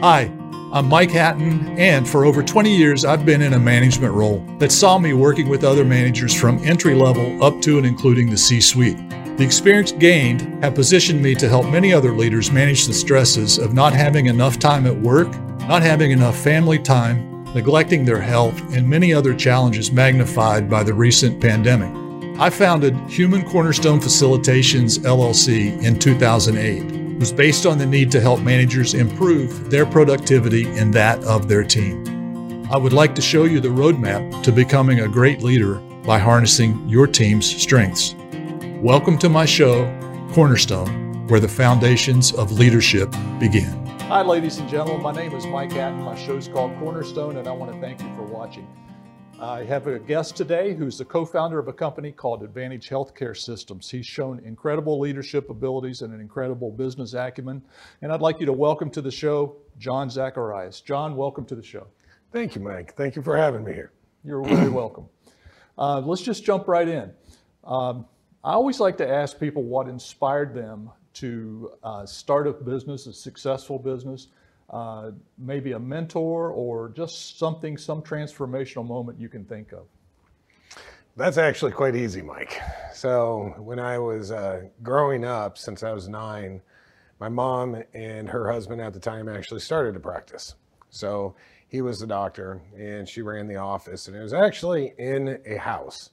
Hi, I'm Mike Hatton, and for over 20 years, I've been in a management role that saw me working with other managers from entry level up to and including the C suite. The experience gained have positioned me to help many other leaders manage the stresses of not having enough time at work, not having enough family time, neglecting their health, and many other challenges magnified by the recent pandemic. I founded Human Cornerstone Facilitations LLC in 2008. Was based on the need to help managers improve their productivity and that of their team. I would like to show you the roadmap to becoming a great leader by harnessing your team's strengths. Welcome to my show, Cornerstone, where the foundations of leadership begin. Hi, ladies and gentlemen. My name is Mike Hatton. My show is called Cornerstone, and I want to thank you for watching. I have a guest today who's the co-founder of a company called Advantage Healthcare Systems. He's shown incredible leadership abilities and an incredible business acumen. And I'd like you to welcome to the show, John Zacharias. John, welcome to the show. Thank you, Mike. Thank you for having me here. You're very welcome. Uh, let's just jump right in. Um, I always like to ask people what inspired them to uh, start a business, a successful business, uh, maybe a mentor or just something, some transformational moment you can think of? That's actually quite easy, Mike. So when I was uh, growing up, since I was nine, my mom and her husband at the time actually started to practice. So he was the doctor and she ran the office and it was actually in a house.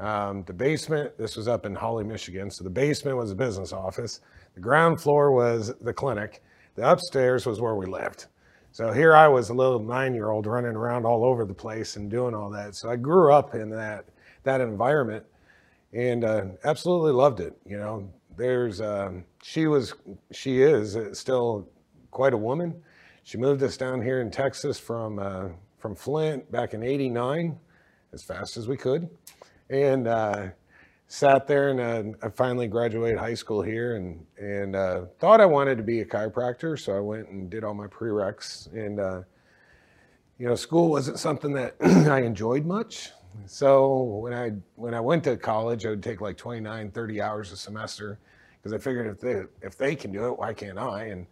Um, the basement, this was up in Holly, Michigan. So the basement was a business office. The ground floor was the clinic the upstairs was where we lived. So here I was a little nine-year-old running around all over the place and doing all that. So I grew up in that that environment and uh, absolutely loved it. You know, there's um, she was she is still quite a woman. She moved us down here in Texas from uh, from Flint back in '89, as fast as we could, and uh, sat there and uh, I finally graduated high school here and and uh, thought I wanted to be a chiropractor, so I went and did all my prereqs. And uh, you know, school wasn't something that I enjoyed much. So when I when I went to college, I would take like 29, 30 hours a semester because I figured if they if they can do it, why can't I? And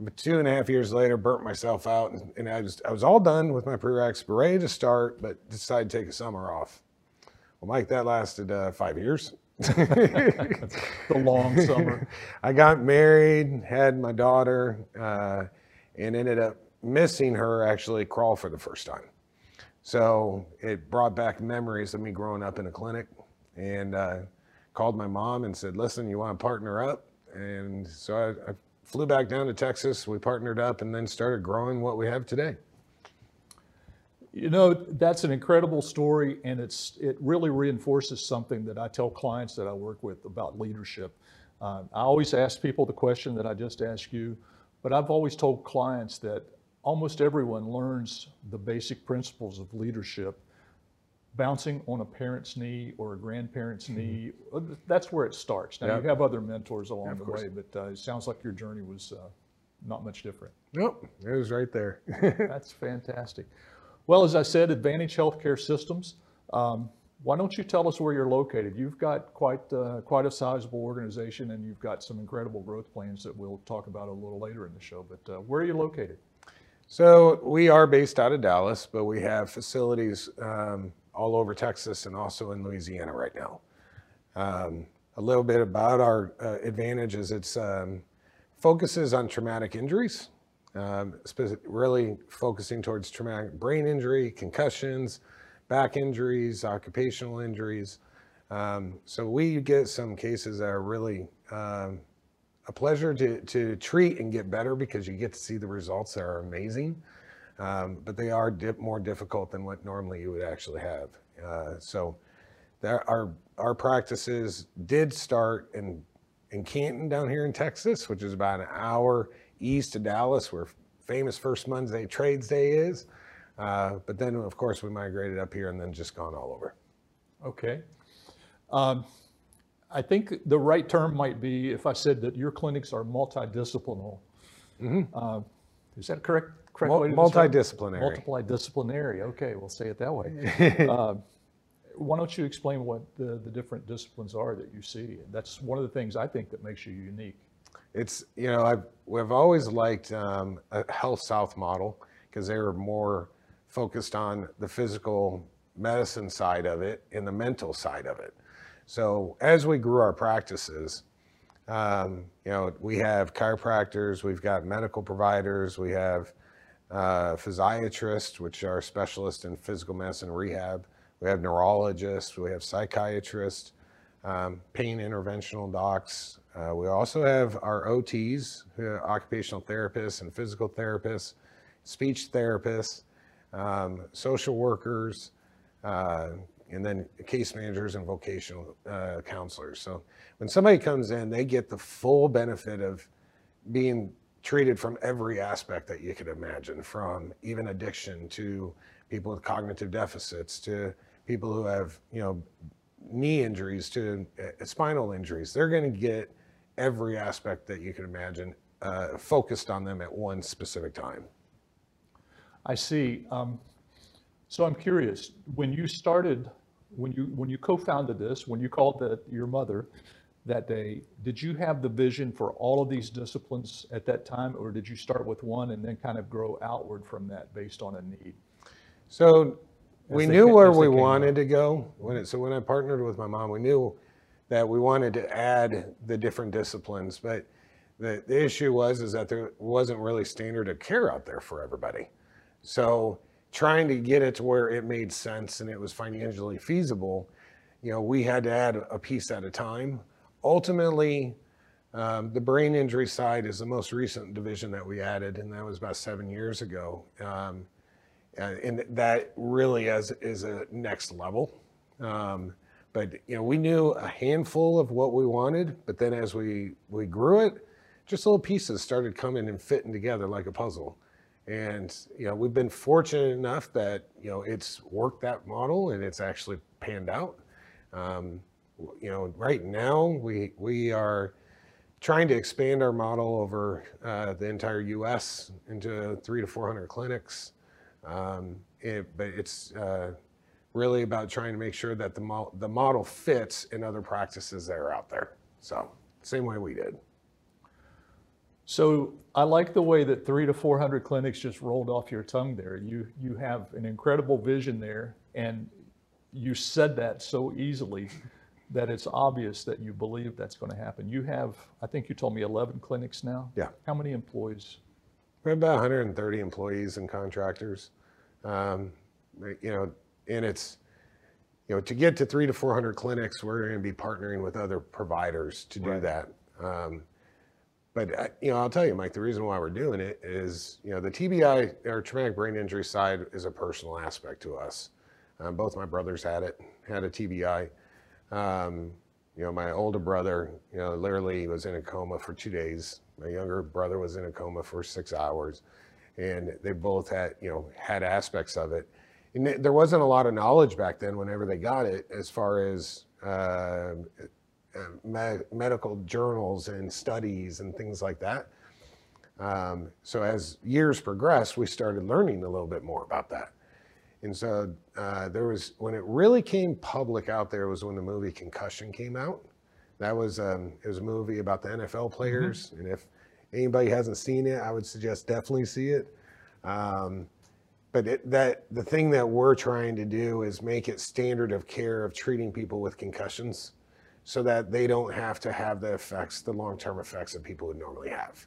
but two and a half years later, burnt myself out, and, and I was I was all done with my prereqs, ready to start, but decided to take a summer off. Well, Mike, that lasted uh, five years. the long summer. I got married, had my daughter, uh, and ended up missing her actually crawl for the first time. So it brought back memories of me growing up in a clinic and uh, called my mom and said, listen, you want to partner up? And so I, I flew back down to Texas. We partnered up and then started growing what we have today. You know, that's an incredible story, and it's it really reinforces something that I tell clients that I work with about leadership. Uh, I always ask people the question that I just asked you, but I've always told clients that almost everyone learns the basic principles of leadership bouncing on a parent's knee or a grandparent's mm-hmm. knee. That's where it starts. Now, yep. you have other mentors along yeah, the course. way, but uh, it sounds like your journey was uh, not much different. Nope, it was right there. that's fantastic. Well, as I said, Advantage Healthcare Systems. Um, why don't you tell us where you're located? You've got quite uh, quite a sizable organization, and you've got some incredible growth plans that we'll talk about a little later in the show. But uh, where are you located? So we are based out of Dallas, but we have facilities um, all over Texas and also in Louisiana right now. Um, a little bit about our uh, advantages: it's um, focuses on traumatic injuries um, really focusing towards traumatic brain injury, concussions, back injuries, occupational injuries. Um, so we get some cases that are really um, a pleasure to, to treat and get better because you get to see the results that are amazing. Um, but they are dip, more difficult than what normally you would actually have. Uh, so our our practices did start in in Canton down here in Texas, which is about an hour east of Dallas, where famous First Monday Trades Day is. Uh, but then, of course, we migrated up here and then just gone all over. Okay. Um, I think the right term might be if I said that your clinics are multidisciplinary. Mm-hmm. Uh, is that correct? correct Mul- multidisciplinary. Multidisciplinary. Okay, we'll say it that way. uh, why don't you explain what the, the different disciplines are that you see? That's one of the things I think that makes you unique it's you know I've we've always liked um, a Health South model because they were more focused on the physical medicine side of it and the mental side of it. So as we grew our practices, um, you know, we have chiropractors, we've got medical providers, we have uh, physiatrists, which are specialists in physical medicine rehab. We have neurologists, we have psychiatrists, um, pain interventional docs. Uh, we also have our OTs, occupational therapists and physical therapists, speech therapists, um, social workers, uh, and then case managers and vocational uh, counselors. So when somebody comes in, they get the full benefit of being treated from every aspect that you could imagine, from even addiction to people with cognitive deficits to people who have, you know, knee injuries to uh, spinal injuries. They're going to get every aspect that you can imagine uh, focused on them at one specific time. I see. Um, so I'm curious, when you started, when you when you co-founded this, when you called the, your mother that day, did you have the vision for all of these disciplines at that time, or did you start with one and then kind of grow outward from that based on a need? So we knew where we wanted to go. When it, so when I partnered with my mom, we knew that we wanted to add the different disciplines, but the, the issue was is that there wasn't really standard of care out there for everybody. So trying to get it to where it made sense and it was financially feasible, you know, we had to add a piece at a time. Ultimately, um, the brain injury side is the most recent division that we added, and that was about seven years ago. Um, and that really is, is a next level. Um, but you know, we knew a handful of what we wanted, but then as we we grew it, just little pieces started coming and fitting together like a puzzle. And you know, we've been fortunate enough that you know it's worked that model and it's actually panned out. Um, you know, right now we we are trying to expand our model over uh, the entire U.S. into three to four hundred clinics. Um, it, but it's uh, really about trying to make sure that the, mo- the model fits in other practices that are out there. So same way we did. So I like the way that three to 400 clinics just rolled off your tongue there. You, you have an incredible vision there and you said that so easily that it's obvious that you believe that's going to happen. You have, I think you told me 11 clinics now. Yeah. How many employees? We have about 130 employees and contractors. Um, you know, and it's, you know, to get to three to 400 clinics, we're going to be partnering with other providers to do right. that. Um, but uh, you know, I'll tell you, Mike, the reason why we're doing it is, you know, the TBI or traumatic brain injury side is a personal aspect to us. Um, both my brothers had it, had a TBI. Um, you know, my older brother, you know, literally was in a coma for two days. My younger brother was in a coma for six hours, and they both had, you know, had aspects of it. And there wasn't a lot of knowledge back then. Whenever they got it, as far as uh, uh, me- medical journals and studies and things like that. Um, so as years progressed, we started learning a little bit more about that. And so uh, there was when it really came public out there was when the movie Concussion came out. That was um, it was a movie about the NFL mm-hmm. players, mm-hmm. and if anybody hasn't seen it, I would suggest definitely see it. Um, but it, that the thing that we're trying to do is make it standard of care of treating people with concussions so that they don't have to have the effects, the long-term effects that people would normally have.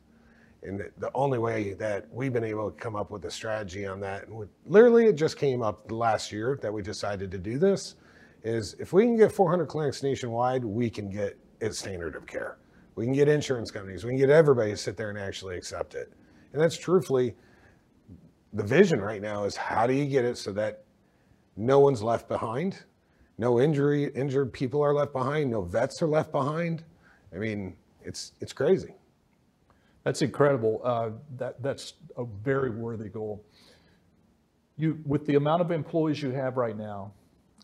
And the only way that we've been able to come up with a strategy on that, and literally it just came up last year that we decided to do this, is if we can get 400 clinics nationwide, we can get it standard of care. We can get insurance companies, we can get everybody to sit there and actually accept it. And that's truthfully the vision right now is how do you get it so that no one's left behind no injury, injured people are left behind. No vets are left behind. I mean, it's it's crazy. That's incredible. Uh, that that's a very worthy goal. You, with the amount of employees you have right now,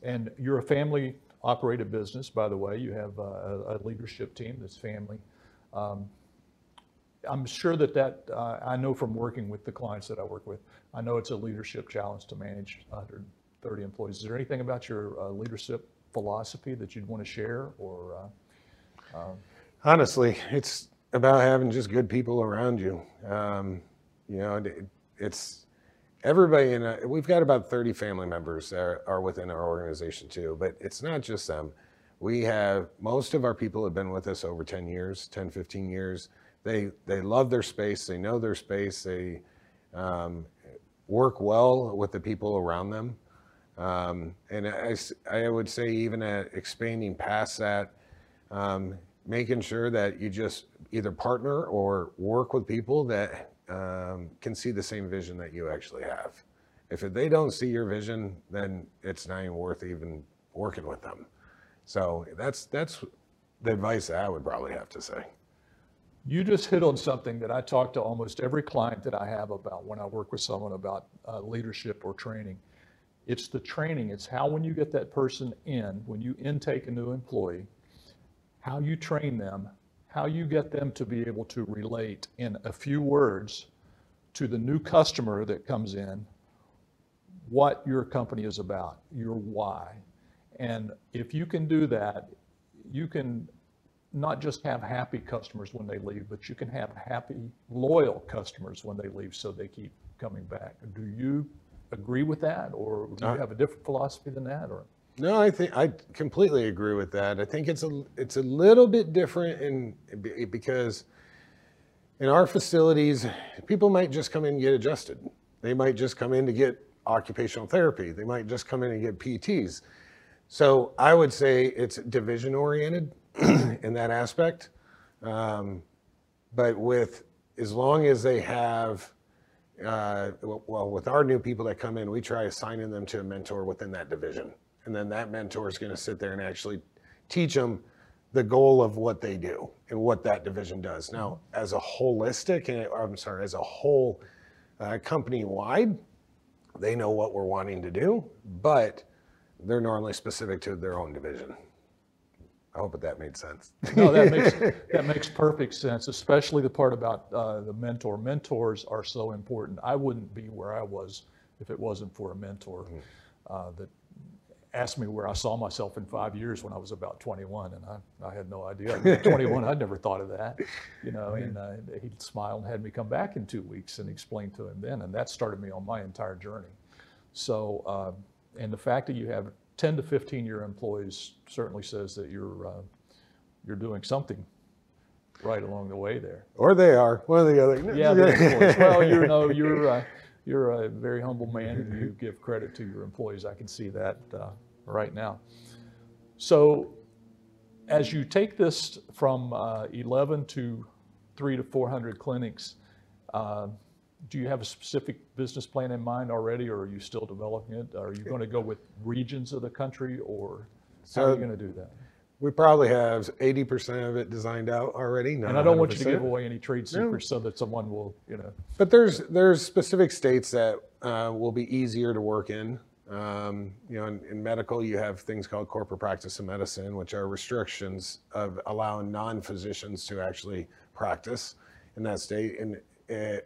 and you're a family operated business, by the way. You have a, a leadership team that's family. Um, I'm sure that that uh, I know from working with the clients that I work with. I know it's a leadership challenge to manage 130 employees. Is there anything about your uh, leadership philosophy that you'd want to share or? Uh, um, Honestly, it's about having just good people around you. Um, you know, it, it's everybody in. A, we've got about thirty family members that are, are within our organization too, but it's not just them. We have most of our people have been with us over 10 years, 10, 15 years. They they love their space. They know their space. They um, work well with the people around them. Um, and I, I would say even at expanding past that, um, making sure that you just either partner or work with people that um, can see the same vision that you actually have. If they don't see your vision, then it's not even worth even working with them. So that's that's the advice that I would probably have to say. You just hit on something that I talk to almost every client that I have about when I work with someone about uh, leadership or training. It's the training. It's how when you get that person in, when you intake a new employee, how you train them, how you get them to be able to relate in a few words to the new customer that comes in what your company is about, your why. And if you can do that, you can not just have happy customers when they leave, but you can have happy, loyal customers when they leave so they keep coming back. Do you agree with that or do you uh, have a different philosophy than that or? No, I think I completely agree with that. I think it's a it's a little bit different in because in our facilities, people might just come in and get adjusted. They might just come in to get occupational therapy. They might just come in and get PTs. So I would say it's division oriented in that aspect. Um, but with as long as they have uh, well, with our new people that come in, we try assigning them to a mentor within that division and then that mentor is going to sit there and actually teach them the goal of what they do and what that division does. Now, as a holistic, I'm sorry, as a whole uh, company wide, they know what we're wanting to do, but they're normally specific to their own division. I hope that made sense. no, that makes that makes perfect sense, especially the part about uh, the mentor. Mentors are so important. I wouldn't be where I was if it wasn't for a mentor mm-hmm. uh, that asked me where I saw myself in five years when I was about 21, and I, I had no idea. 21, I'd never thought of that, you know. And uh, he smiled and had me come back in two weeks and explain to him then, and that started me on my entire journey. So, uh, and the fact that you have 10 to 15 year employees certainly says that you're uh, you're doing something right along the way there. Or they are one or the other. Yeah, well, you know, you're uh, you're a very humble man and you give credit to your employees. I can see that uh, right now. So, as you take this from uh, 11 to three to 400 clinics, uh, do you have a specific business plan in mind already, or are you still developing it? Are you going to go with regions of the country, or how are you going to do that? We probably have 80% of it designed out already. And I don't 100%. want you to give away any trade secrets no. so that someone will, you know. But there's there's specific states that uh, will be easier to work in. Um, you know, in, in, medical, you have things called corporate practice of medicine, which are restrictions of allowing non-physicians to actually practice in that state and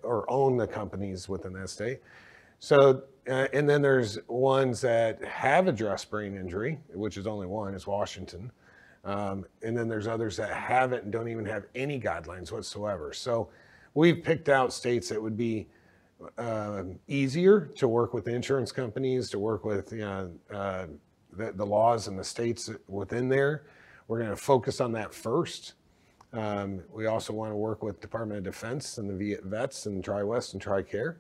or own the companies within that state. So, uh, and then there's ones that have addressed brain injury, which is only one, is Washington. Um, and then there's others that haven't and don't even have any guidelines whatsoever. So we've picked out states that would be uh, easier to work with insurance companies, to work with you know, uh, the, the, laws and the states within there. We're going to focus on that first. Um, we also want to work with Department of Defense and the Viet vets and TriWest and TRICARE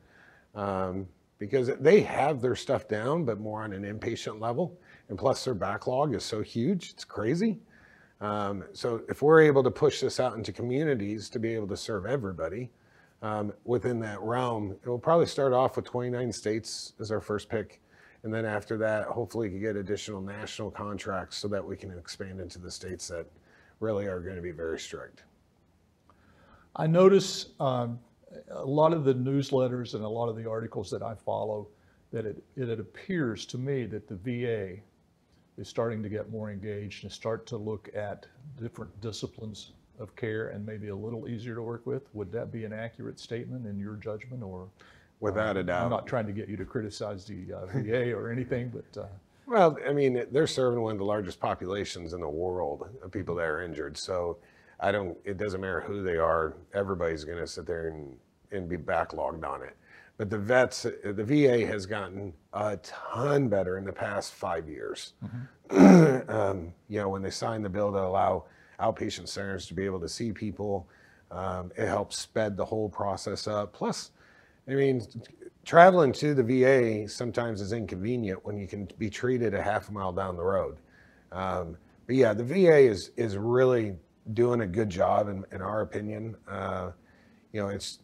um, because they have their stuff down, but more on an inpatient level. And plus, their backlog is so huge, it's crazy. Um, so if we're able to push this out into communities to be able to serve everybody um, within that realm, it will probably start off with 29 states as our first pick. And then after that, hopefully get additional national contracts so that we can expand into the states that really are going to be very strict. I notice um, a lot of the newsletters and a lot of the articles that I follow that it, it appears to me that the VA is starting to get more engaged and start to look at different disciplines of care and maybe a little easier to work with. Would that be an accurate statement in your judgment or? Without a doubt. I'm not trying to get you to criticize the uh, VA or anything, but. Uh, well, I mean, they're serving one of the largest populations in the world of people that are injured. So I don't. It doesn't matter who they are. Everybody's going to sit there and and be backlogged on it. But the vets, the VA has gotten a ton better in the past five years. Mm-hmm. um, you know, when they signed the bill to allow outpatient centers to be able to see people, um, it helps sped the whole process up. Plus, I mean, traveling to the VA sometimes is inconvenient when you can be treated a half a mile down the road. Um, but yeah, the VA is is really doing a good job in, in our opinion. Uh, you know, it's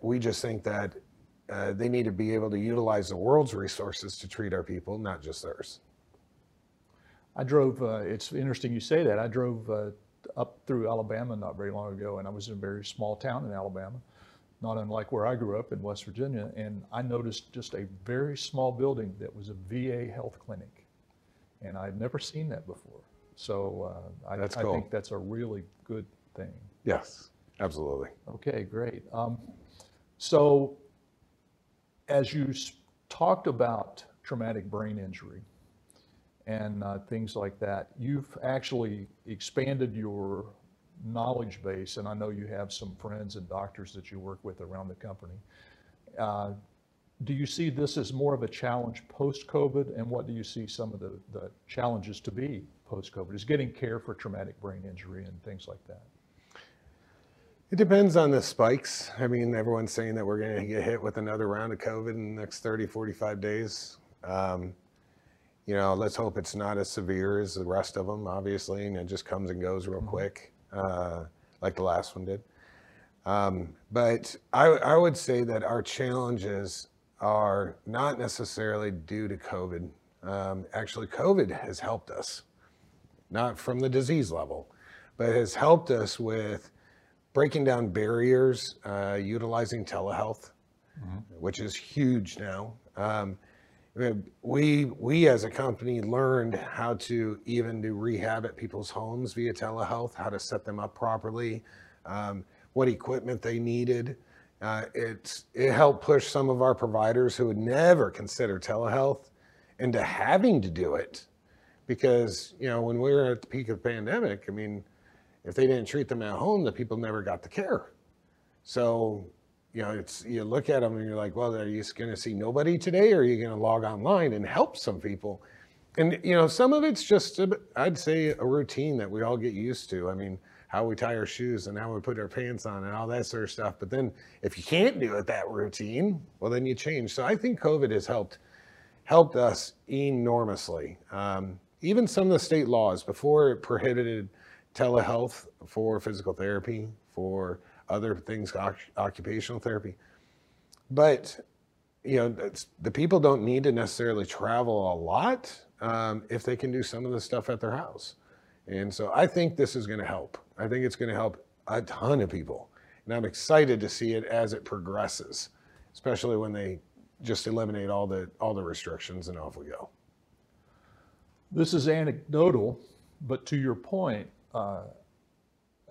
we just think that uh, they need to be able to utilize the world's resources to treat our people, not just theirs. I drove. Uh, it's interesting you say that. I drove uh, up through Alabama not very long ago, and I was in a very small town in Alabama, not unlike where I grew up in West Virginia. And I noticed just a very small building that was a VA health clinic, and I'd never seen that before. So uh, I, I think that's a really good thing. Yes, absolutely. Okay, great. Um, so as you talked about traumatic brain injury and uh, things like that, you've actually expanded your knowledge base, and I know you have some friends and doctors that you work with around the company. Uh, do you see this as more of a challenge post-COVID, and what do you see some of the, the challenges to be post-COVID? Is getting care for traumatic brain injury and things like that? It depends on the spikes. I mean, everyone's saying that we're going to get hit with another round of COVID in the next 30, 45 days. Um, you know, let's hope it's not as severe as the rest of them, obviously, and it just comes and goes real mm-hmm. quick, uh, like the last one did. Um, but I, I would say that our challenges are not necessarily due to COVID. Um, actually, COVID has helped us, not from the disease level, but has helped us with breaking down barriers, uh, utilizing telehealth, mm-hmm. which is huge now. Um, we we as a company learned how to even do rehab at people's homes via telehealth, how to set them up properly, um, what equipment they needed. Uh, it it helped push some of our providers who would never consider telehealth into having to do it, because you know when we were at the peak of the pandemic, I mean if they didn't treat them at home, the people never got the care. So, you know, it's you look at them and you're like, well, are you going to see nobody today, or are you going to log online and help some people? And you know, some of it's just I'd say a routine that we all get used to. I mean, how we tie our shoes and how we put our pants on and all that sort of stuff. But then if you can't do it that routine, well, then you change. So I think COVID has helped helped us enormously. Um, even some of the state laws before it prohibited telehealth for physical therapy, for other things, occupational therapy. But you know, the people don't need to necessarily travel a lot um, if they can do some of the stuff at their house. And so I think this is going to help. I think it's going to help a ton of people. And I'm excited to see it as it progresses, especially when they just eliminate all the all the restrictions and off we go. This is anecdotal, but to your point, uh,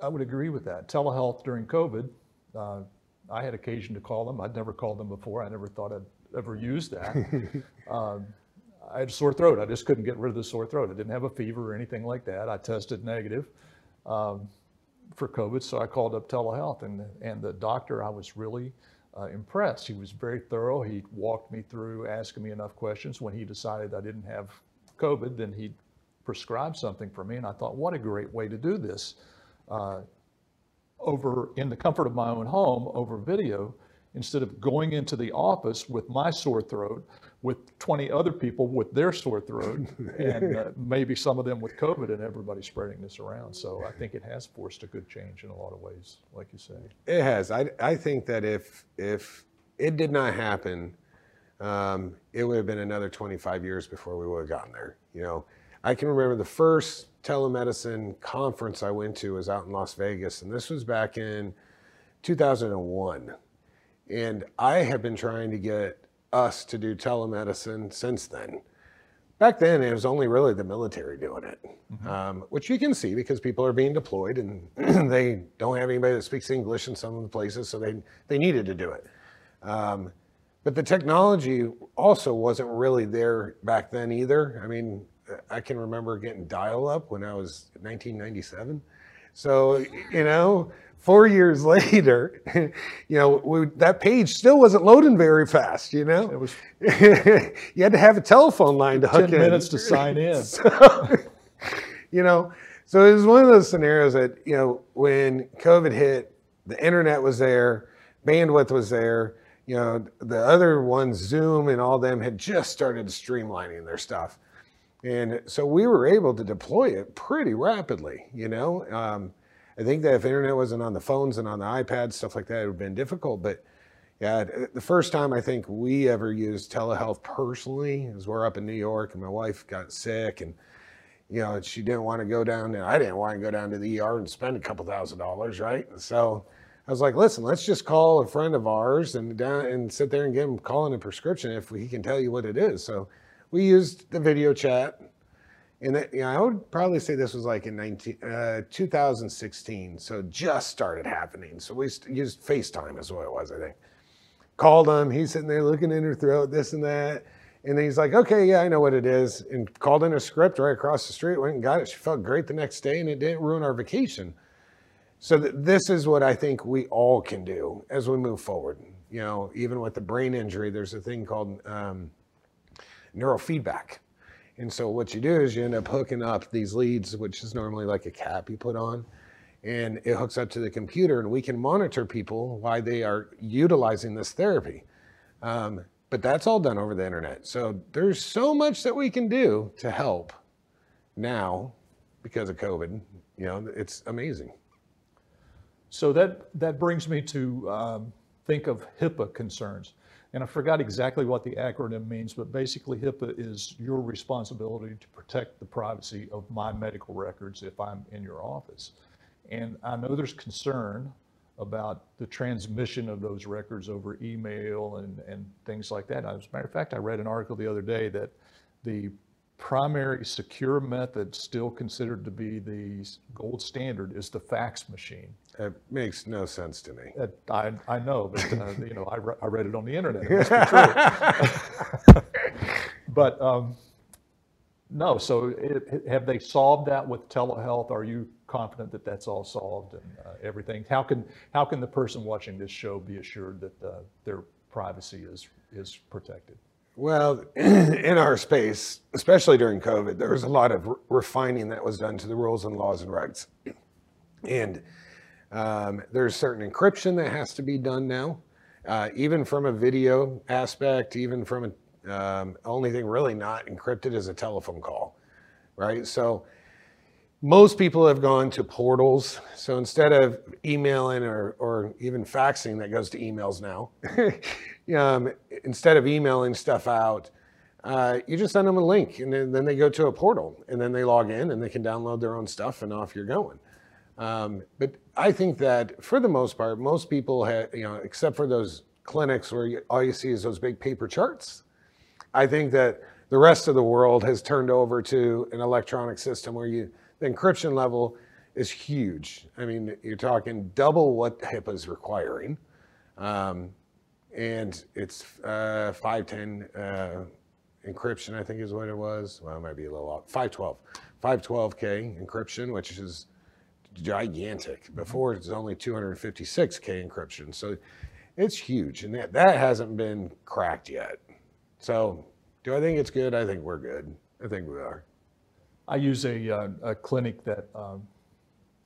I would agree with that. Telehealth during COVID, uh, I had occasion to call them. I'd never called them before. I never thought I'd ever use that. um, I had a sore throat. I just couldn't get rid of the sore throat. I didn't have a fever or anything like that. I tested negative um, for COVID, so I called up telehealth, and and the doctor I was really uh, impressed. He was very thorough. He walked me through, asking me enough questions. When he decided I didn't have COVID, then he prescribed something for me. And I thought, what a great way to do this uh, over in the comfort of my own home over video instead of going into the office with my sore throat with 20 other people with their sore throat and uh, maybe some of them with COVID and everybody spreading this around. So I think it has forced a good change in a lot of ways, like you say. It has. I, I think that if, if it did not happen, um, it would have been another 25 years before we would have gotten there. You know, I can remember the first telemedicine conference I went to was out in Las Vegas, and this was back in 2001. And I have been trying to get us to do telemedicine since then. Back then, it was only really the military doing it, mm-hmm. um, which you can see because people are being deployed and they don't have anybody that speaks English in some of the places, so they, they needed to do it. Um, but the technology also wasn't really there back then either. I mean, I can remember getting dial up when I was 1997. So, you know, four years later, you know, we, that page still wasn't loading very fast, you know? It was you had to have a telephone line to hook 10 in. minutes to sign in. So, you know, so it was one of those scenarios that, you know, when COVID hit, the internet was there, bandwidth was there, you know, the other ones, Zoom and all them had just started streamlining their stuff. And so we were able to deploy it pretty rapidly, you know. Um, I think that if internet wasn't on the phones and on the iPads, stuff like that, it would have been difficult. But yeah, the first time I think we ever used telehealth personally is we're up in New York and my wife got sick and you know, she didn't want to go down and I didn't want to go down to the ER and spend a couple thousand dollars, right? So I was like, listen, let's just call a friend of ours and down and sit there and get him calling a prescription if he can tell you what it is. So we used the video chat. And you know, I would probably say this was like in 19, uh, 2016. So just started happening. So we used FaceTime is what it was, I think. Called him. He's sitting there looking in her throat, this and that. And then he's like, okay, yeah, I know what it is. And called in a script right across the street, went and got it. She felt great the next day and it didn't ruin our vacation. So th- this is what I think we all can do as we move forward. You know, even with the brain injury, there's a thing called um, neurofeedback. And so what you do is you end up hooking up these leads, which is normally like a cap you put on, and it hooks up to the computer, and we can monitor people why they are utilizing this therapy. Um, but that's all done over the internet. So there's so much that we can do to help now because of COVID. You know, it's amazing. So that, that brings me to um, think of HIPAA concerns. And I forgot exactly what the acronym means, but basically HIPAA is your responsibility to protect the privacy of my medical records if I'm in your office. And I know there's concern about the transmission of those records over email and, and things like that. As a matter of fact, I read an article the other day that the primary secure method still considered to be the gold standard is the fax machine. It makes no sense to me. Uh, I, I know, but uh, you know, I, re- I read it on the internet. It must be true. but um, no, so it, have they solved that with telehealth? Are you confident that that's all solved and uh, everything? How can how can the person watching this show be assured that uh, their privacy is is protected? Well, in our space, especially during COVID, there was a lot of re- refining that was done to the rules and laws and regs. And um, there's certain encryption that has to be done now, uh, even from a video aspect, even from a um, only thing really not encrypted is a telephone call, right? So most people have gone to portals. So instead of emailing or, or even faxing that goes to emails now, um, instead of emailing stuff out, uh, you just send them a link and then, then, they go to a portal and then they log in and they can download their own stuff and off you're going. Um, but I think that for the most part, most people have, you know, except for those clinics where you, all you see is those big paper charts, I think that the rest of the world has turned over to an electronic system where you, the encryption level is huge. I mean, you're talking double what HIPAA is requiring. Um, and it's uh, 510 uh, encryption, I think is what it was. Well, it might be a little off. 512. 512K encryption, which is gigantic. Before it's only 256K encryption. So it's huge. And that, that hasn't been cracked yet. So do I think it's good? I think we're good. I think we are. I use a, uh, a clinic that um,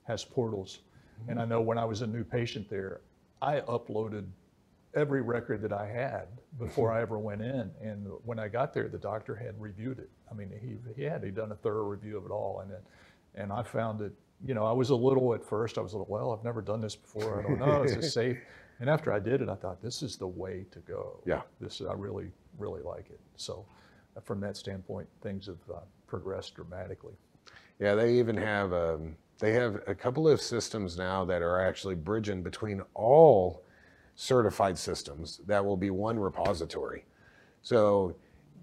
has portals. And I know when I was a new patient there, I uploaded every record that I had before I ever went in. And when I got there, the doctor had reviewed it. I mean, he, he had he done a thorough review of it all. And, it, and I found that, you know, I was a little at first, I was a little, well, I've never done this before. I don't know, is this safe? And after I did it, I thought, this is the way to go. Yeah. This, I really, really like it. So from that standpoint, things have uh, progressed dramatically. Yeah, they even have um, they have a couple of systems now that are actually bridging between all certified systems that will be one repository. So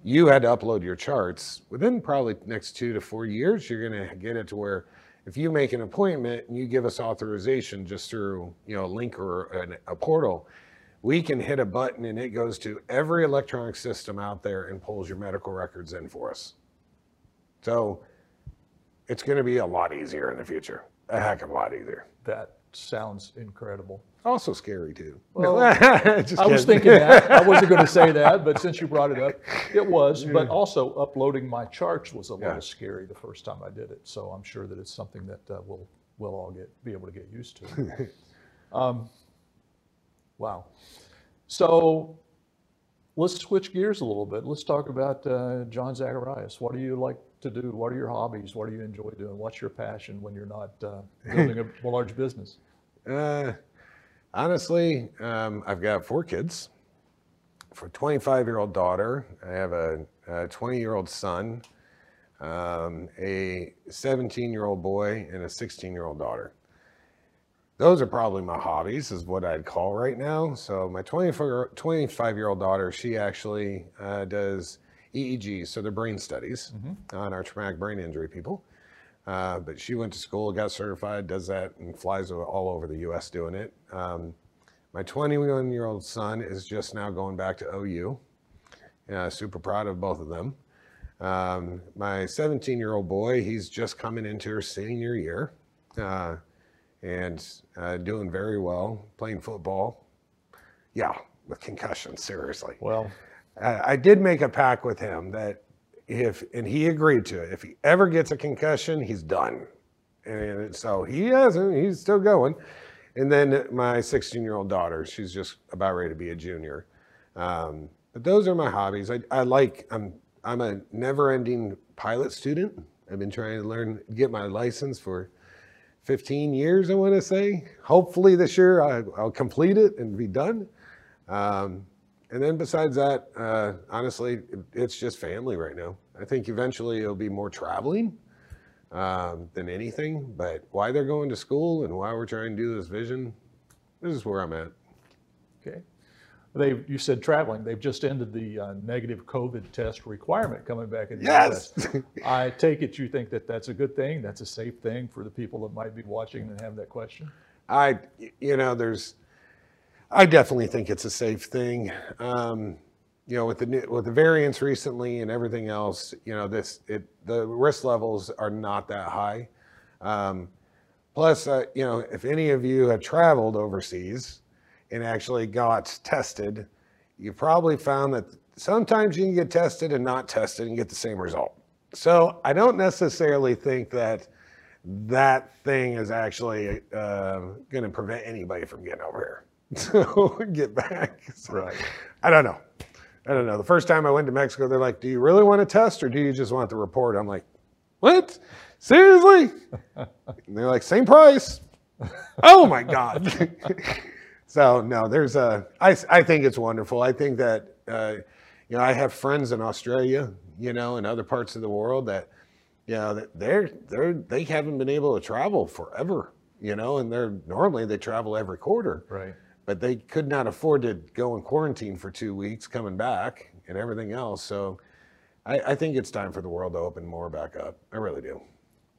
you had to upload your charts within probably next two to four years. You're going to get it to where if you make an appointment and you give us authorization just through you know a link or an, a portal, we can hit a button and it goes to every electronic system out there and pulls your medical records in for us. So it's going to be a lot easier in the future. a heck of a lot either. That sounds incredible. Also scary too. Well, I was thinking that. I wasn't going to say that, but since you brought it up, it was. But also, uploading my charts was a Yeah. little scary the first time I did it. So I'm sure that it's something that uh, we'll we'll all get be able to get used to. um, wow. So let's switch gears a little bit. Let's talk about uh, John Zacharias. What do you like to do? What are your hobbies? What do you enjoy doing? What's your passion when you're not uh, building a large business? Uh, honestly, um, I've got four kids. For a 25 year old daughter, I have a 20 year old son, um, a 17 year old boy, and a 16 year old daughter. Those are probably my hobbies, is what I'd call right now. So, my 25 year old daughter, she actually uh, does EEGs, so they're brain studies on our traumatic brain injury people. Uh, but she went to school, got certified, does that, and flies all over the U.S. doing it. Um, my 21 year old son is just now going back to OU. Yeah, super proud of both of them. Um, my 17 year old boy, he's just coming into her senior year uh, and uh, doing very well, playing football. Yeah, with concussions, seriously. Well, Uh, I did make a pact with him that if, and he agreed to it, if he ever gets a concussion, he's done. And so he hasn't, he's still going. And then my 16 year old daughter, she's just about ready to be a junior. Um, but those are my hobbies. I, I like, I'm, I'm a never ending pilot student. I've been trying to learn, get my license for 15 years, I want to say. Hopefully this year I, I'll complete it and be done. Um, and then besides that, uh, honestly, it's just family right now. I think eventually it'll be more traveling um, than anything. But why they're going to school and why we're trying to do this vision, this is where I'm at. Okay. They, you said traveling. They've just ended the uh, negative COVID test requirement coming back in the Yes. U.S. I take it you think that that's a good thing. That's a safe thing for the people that might be watching and have that question. I, you know, there's, I definitely think it's a safe thing. Um, you know, with the with the variants recently and everything else, you know, this it the risk levels are not that high. Um, plus, uh, you know, if any of you have traveled overseas and actually got tested, you probably found that sometimes you can get tested and not tested and get the same result. So I don't necessarily think that that thing is actually uh, going to prevent anybody from getting over here. So get back. So, Right. I don't know. I don't know. The first time I went to Mexico, they're like, "Do you really want to test, or do you just want the report?" I'm like, "What? Seriously?" and they're like, "Same price." oh my god. so no, there's a. I I think it's wonderful. I think that uh, you know I have friends in Australia, you know, and other parts of the world that you know that they're they're they haven't been able to travel forever, you know, and they're normally they travel every quarter Right. But they could not afford to go in quarantine for two weeks coming back and everything else. So I, I think it's time for the world to open more back up. I really do.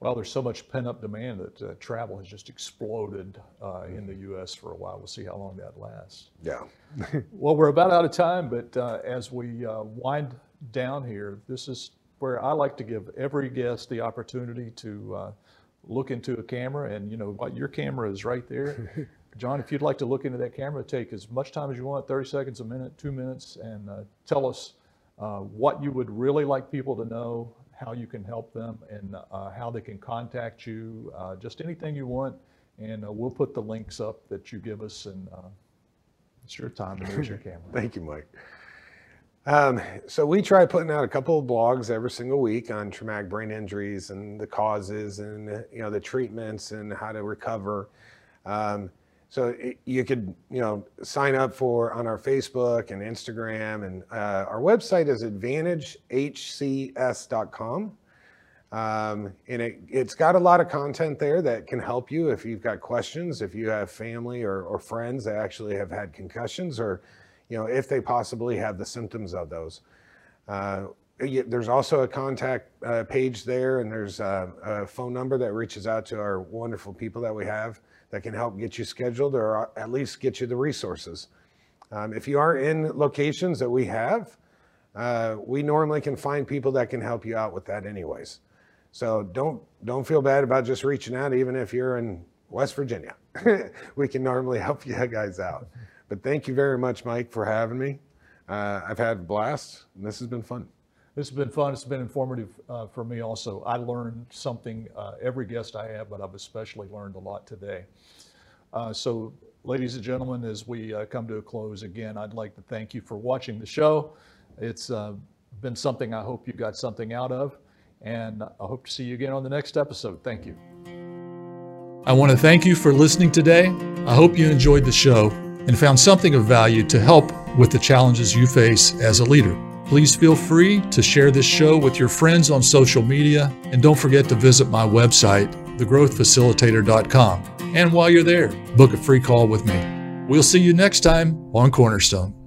Well, there's so much pent up demand that uh, travel has just exploded uh, in the U.S. for a while. We'll see how long that lasts. Yeah. Well, we're about out of time, but uh, as we uh, wind down here, this is where I like to give every guest the opportunity to uh, look into a camera. And you know what? Your camera is right there. John, if you'd like to look into that camera, take as much time as you want 30 seconds, a minute, two minutes and uh, tell us uh, what you would really like people to know, how you can help them, and uh, how they can contact you. Uh, just anything you want. And uh, we'll put the links up that you give us. And uh, it's your time, to use your camera. Thank you, Mike. Um, so we try putting out a couple of blogs every single week on traumatic brain injuries and the causes and you know the treatments and how to recover. Um, so you could you know sign up for on our Facebook and Instagram and uh, our website is advantagehcs.com. Um, and it, it's got a lot of content there that can help you if you've got questions, if you have family or, or friends that actually have had concussions, or you know if they possibly have the symptoms of those. Uh, there's also a contact uh, page there, and there's a, a phone number that reaches out to our wonderful people that we have that can help get you scheduled or at least get you the resources. Um, if you are in locations that we have, uh, we normally can find people that can help you out with that, anyways. So don't don't feel bad about just reaching out, even if you're in West Virginia. we can normally help you guys out. But thank you very much, Mike, for having me. Uh, I've had a blast, and this has been fun. This has been fun. It's been informative uh, for me also. I learned something uh, every guest I have, but I've especially learned a lot today. Uh, so, ladies and gentlemen, as we uh, come to a close again, I'd like to thank you for watching the show. It's uh, been something I hope you got something out of, and I hope to see you again on the next episode. Thank you. I want to thank you for listening today. I hope you enjoyed the show and found something of value to help with the challenges you face as a leader. Please feel free to share this show with your friends on social media and don't forget to visit my website, thegrowthfacilitator.com. And while you're there, book a free call with me. We'll see you next time on Cornerstone.